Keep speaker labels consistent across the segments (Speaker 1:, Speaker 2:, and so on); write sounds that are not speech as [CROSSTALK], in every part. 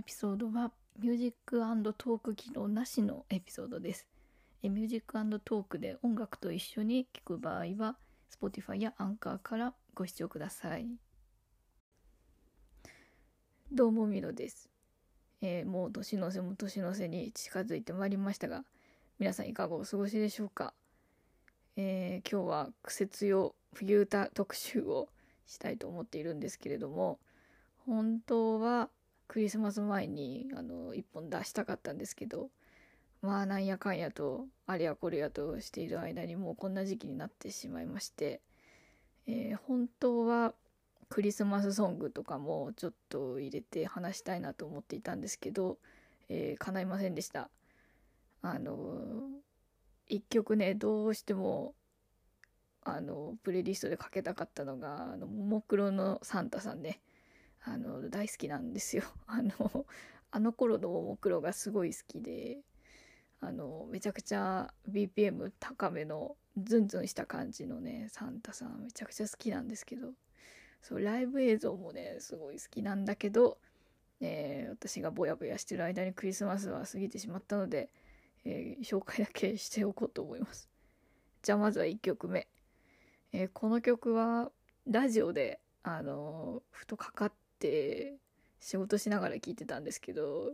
Speaker 1: エピソードは Music Talk 機能なしのエピソードです。え Music Talk で音楽と一緒に聴く場合は Spotify やアンカーからご視聴ください。どうもミロです、えー、もう年の瀬も年の瀬に近づいてまいりましたが皆さんいかがお過ごしでしょうか、えー、今日はクセ強冬歌特集をしたいと思っているんですけれども本当はクリスマス前にあの1本出したかったんですけどまあなんやかんやとあれやこれやとしている間にもうこんな時期になってしまいまして、えー、本当はクリスマスソングとかもちょっと入れて話したいなと思っていたんですけど、えー、叶いませんでした。あの一曲ねどうしてもあのプレイリストでかけたかったのがあのももクロのサンタさんねあの大好きなんですよ。[LAUGHS] あのあの頃のももクロがすごい好きであのめちゃくちゃ BPM 高めのズンズンした感じのねサンタさんめちゃくちゃ好きなんですけどそうライブ映像もねすごい好きなんだけど、えー、私がぼやぼやしてる間にクリスマスは過ぎてしまったので、えー、紹介だけしておこうと思います。じゃあまずは1曲目。えー、この曲はラジオであのふとかかって仕事しながら聴いてたんですけど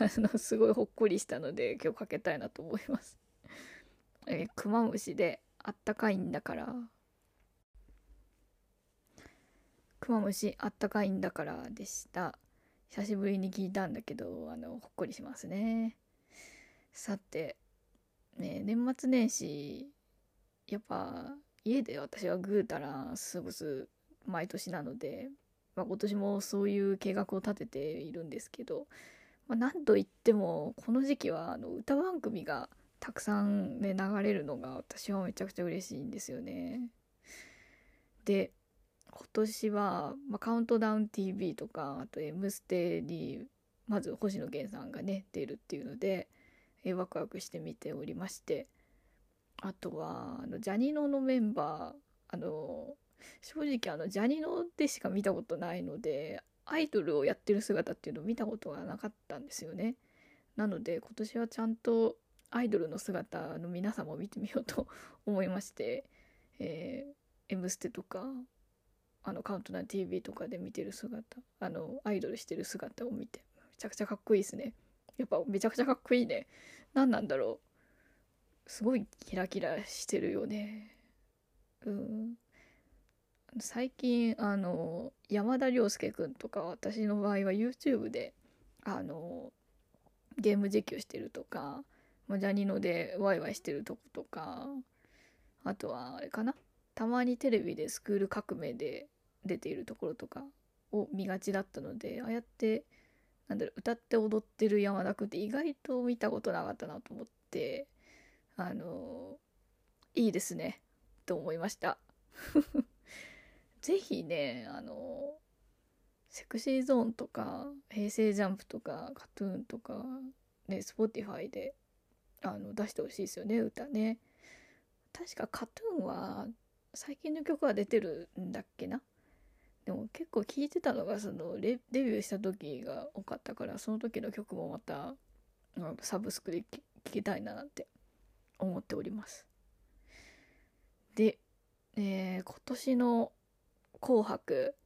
Speaker 1: あのすごいほっこりしたので今日かけたいなと思います。えー、クマムシであったかいんだから。クマムシあったかいんだからでした。久しぶりに聞いたんだけどあのほっこりしますね。さてね年末年始やっぱ家で私はぐうたら過ごす毎年なので、まあ、今年もそういう計画を立てているんですけど、まあ、何といってもこの時期はあの歌番組がたくさんね流れるのが私はめちゃくちゃ嬉しいんですよね。で今年は、まあ、カウントダウン TV とかあと「M ステ」にまず星野源さんがね出るっていうので、えワクワクして見ておりましてあとはあのジャニーノのメンバーあの正直あのジャニノでしか見たことないのでアイドルをやってる姿っていうのを見たことがなかったんですよね。なので今年はちゃんとアイドルの姿の皆様を見てみようと思いまして「えー、M ステ」とかあのカウントダウン TV とかで見てる姿あのアイドルしてる姿を見てめちゃくちゃかっこいいですね。やっぱめちゃくちゃかっこいいね。何なんだろう。すごいキラキラしてるよねうん最近あの山田涼介くんとか私の場合は YouTube であのゲーム実況してるとかジャニのでワイワイしてるとことかあとはあれかな？たまにテレビでスクール革命で出ているところとかを見がちだったのでああやってなんだろう歌って踊ってる山田くんって意外と見たことなかったなと思ってあのいいですねと思いました。ぜひねあのSexy Zone とか平成ジャンプとか KAT-TUN とかね Spotify であの出してほしいですよね歌ね確か KAT-TUN は最近の曲は出てるんだっけなでも結構聴いてたのがそのデビューした時が多かったからその時の曲もまたサブスクで聴きたいななんて思っております。で、えー、今年の「紅白」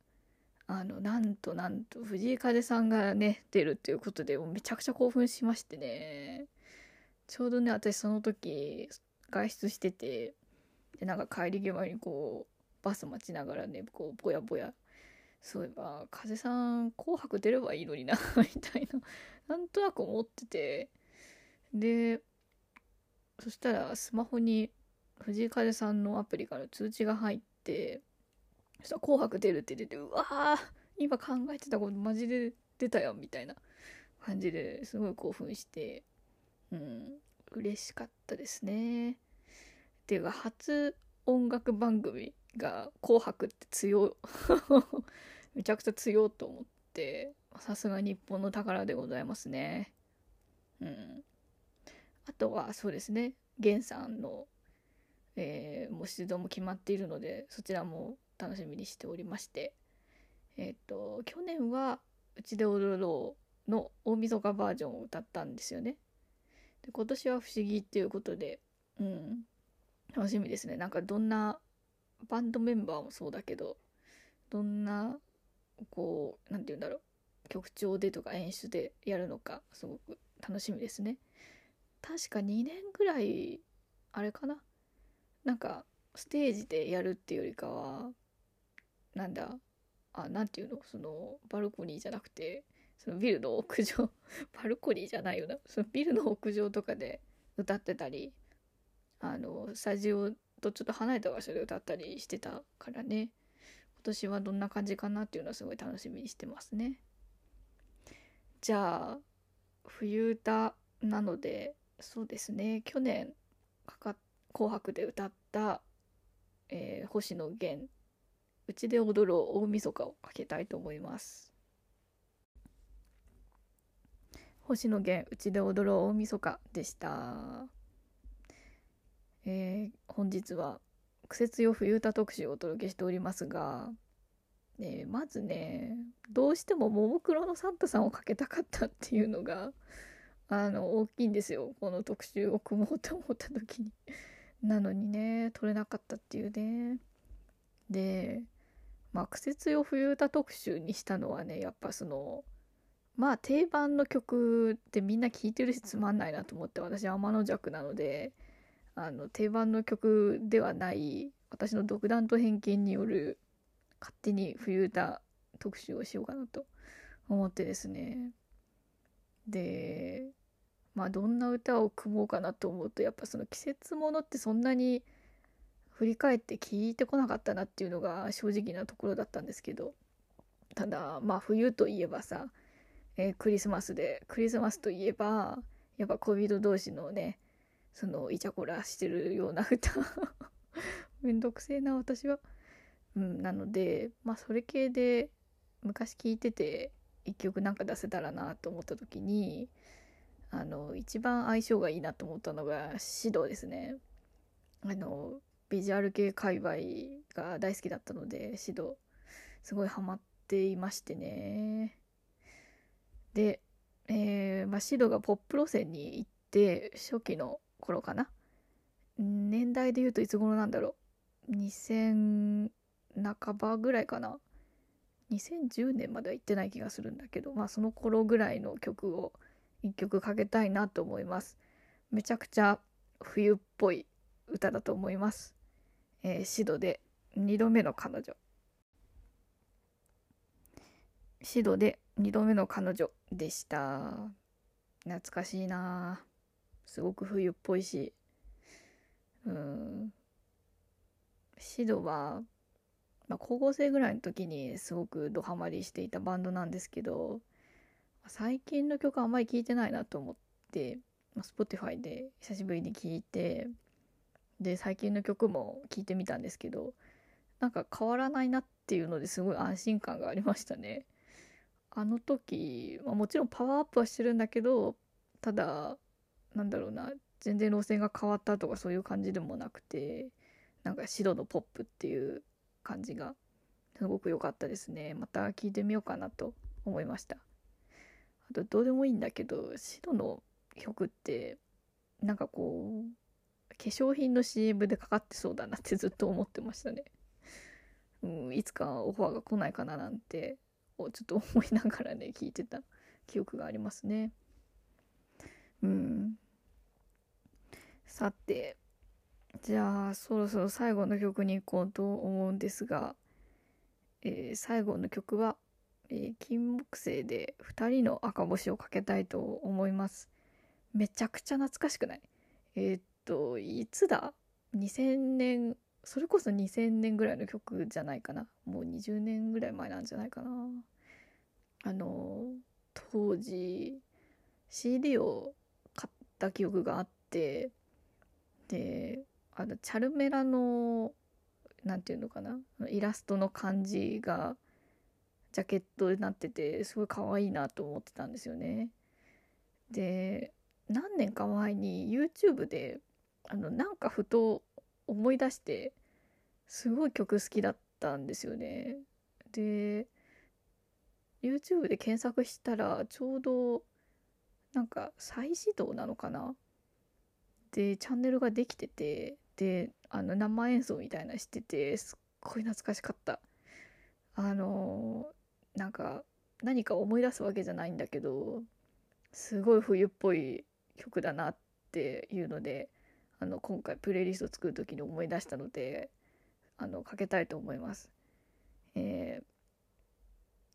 Speaker 1: あのなんとなんと藤井風さんがね出るっていうことでもうめちゃくちゃ興奮しましてね。ちょうどね私その時外出しててでなんか帰り際にこうバス待ちながらねこうぼやぼや。そういえば風さん紅白出ればいいのにな [LAUGHS] みたいななんとなく思ってて。でそしたらスマホに藤井風さんのアプリから通知が入ってそしたら「紅白出る」って出てうわー今考えてたことマジで出たよみたいな感じですごい興奮してうん嬉しかったですね。っていうか初音楽番組が「紅白」って強 [LAUGHS] めちゃくちゃ強いと思ってさすが日本の宝でございますね。うんあとはそうですね源さんの、えー、もう出動も決まっているのでそちらも楽しみにしておりましてえっ、ー、と去年は「うちで踊ろう」の大晦日バージョンを歌ったんですよね。で今年は不思議っていうことで、うん、楽しみですね。なんかどんなバンドメンバーもそうだけど、どんな、こう、なんて言うんだろう、曲調でとか演出でやるのか、すごく楽しみですね。確か2年ぐらい、あれかな？なんか、ステージでやるっていうよりかは、なんだ、あ、なんていうの？その、バルコニーじゃなくて、そのビルの屋上 [LAUGHS] バルコニーじゃないよな。そのビルの屋上とかで歌ってたり、あの、スタジオとちょっと離れた場所で歌ったりしてたからね。今年はどんな感じかなっていうのはすごい楽しみにしてますね。じゃあ、冬歌なので、そうですね、去年かか紅白で歌った、えー、星野源、うちで踊ろう大晦日をかけたいと思います。星野源うちで踊ろう大晦日でした。えー、本日は苦節用冬歌特集をお届けしておりますが、え、まずね、どうしてもももクロのサンタさんをかけたかったっていうのが、あの、大きいんですよ。この特集を組もうと思った時に。なのにね、撮れなかったっていうね。で、まあ、苦節用冬歌特集にしたのはね、やっぱその、まあ定番の曲ってみんな聴いてるしつまんないなと思って私天の弱なのであの定番の曲ではない私の独断と偏見による勝手に冬歌特集をしようかなと思ってですね。でまあどんな歌を組もうかなと思うとやっぱその季節ものってそんなに振り返って聞いてこなかったなっていうのが正直なところだったんですけどただまあ冬といえばさえー、クリスマスでクリスマスといえばやっぱ恋人同士のねそのイチャコラしてるような歌 [LAUGHS] めんどくせえな私は。うん、なのでまあそれ系で昔聴いてて一曲なんか出せたらなと思った時にあの一番相性がいいなと思ったのがシドですね。あのビジュアル系界隈が大好きだったのでシドすごいハマっていましてね。で、えー、まあ、シドがポップ路線に行って初期の頃かな。年代で言うといつ頃なんだろう。2000半ばぐらいかな。2010年までは行ってない気がするんだけどまあその頃ぐらいの曲を一曲かけたいなと思います。めちゃくちゃ冬っぽい歌だと思います、えー、シドで2度目の彼女。シドで2度目の彼女でした。懐かしいな。すごく冬っぽいし。うん。シドは、まあ、高校生ぐらいの時にすごくドハマりしていたバンドなんですけど最近の曲あんまり聴いてないなと思って、まあ、Spotify で久しぶりに聴いてで最近の曲も聴いてみたんですけどなんか変わらないなっていうのですごい安心感がありましたね。あの時、まあ、もちろんパワーアップはしてるんだけどただなんだろうな全然路線が変わったとかそういう感じでもなくてなんか白のポップっていう感じがすごく良かったですねまた聞いてみようかなと思いましたあとどうでもいいんだけど白の曲ってなんかこう化粧品の CM でかかってそうだなってずっと思ってましたね、うん、いつかオファーが来ないかななんてをちょっと思いながらね聞いてた記憶がありますね。うんさてじゃあそろそろ最後の曲に行こうと思うんですが、えー、最後の曲は、えー、金木犀で2人の赤星をかけたいと思います。めちゃくちゃ懐かしくない？えー、っといつだ？2000年それこそ2000年ぐらいの曲じゃないかな。もう20年ぐらい前なんじゃないかな。あの当時 CD を買った記憶があってであのチャルメラの何て言うのかな？イラストの感じがジャケットになっててすごい可愛いなと思ってたんですよね。で何年か前に YouTube であのなんかふと思い出してすごい曲好きだったんですよね。で YouTube で検索したらちょうどなんか再始動なのかなでチャンネルができててであの生演奏みたいなしててすっごい懐かしかったあのなんか何か思い出すわけじゃないんだけどすごい冬っぽい曲だなっていうのであの今回プレイリスト作る時に思い出したのであのかけたいと思います。え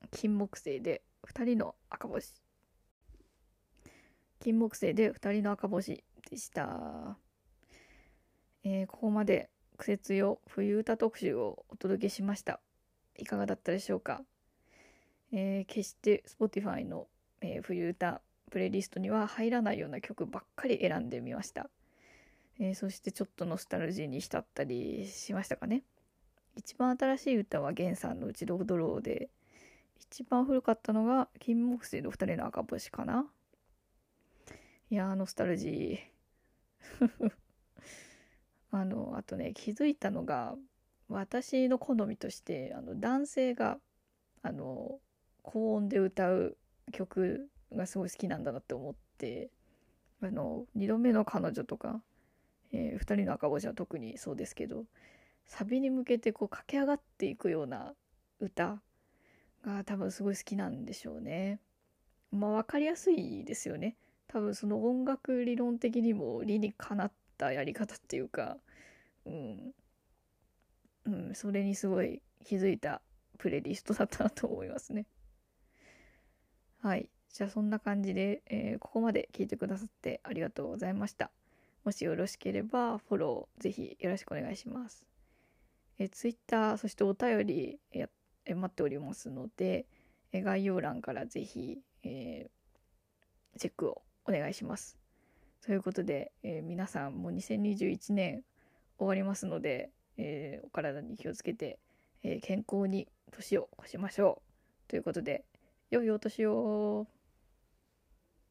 Speaker 1: ー、金木犀で2人の赤星金木犀で2人の赤星でした。えー、ここまで季節用冬歌特集をお届けしました。いかがだったでしょうか、えー、決して Spotify の、えー、冬歌プレイリストには入らないような曲ばっかり選んでみました。えー、そしてちょっとノスタルジーに浸ったりしましたかね。一番新しい歌は源さんの「うちで踊ろう」で一番古かったのが金木犀の二人の赤星かないやノスタルジー [LAUGHS] あのあとね気づいたのが私の好みとしてあの男性があの高音で歌う曲がすごい好きなんだなって思ってあの2度目の彼女とか、えー、2人の赤星は特にそうですけどサビに向けてこう駆け上がっていくような歌が多分すごい好きなんでしょうね。まあ分かりやすいですよね。多分その音楽理論的にも理にかなったやり方っていうか、うん、うん、それにすごい気づいたプレイリストだったなと思いますね。はい。じゃあそんな感じで、えー、ここまで聞いてくださってありがとうございました。もしよろしければフォローぜひよろしくお願いします。え Twitter そしてお便りやえ待っておりますので、え概要欄からぜひ、えー、チェックをお願いします。ということで、えー、皆さんもう2021年終わりますので、えー、お体に気をつけて、え健康に年を越しましょう。ということで、良いお年を。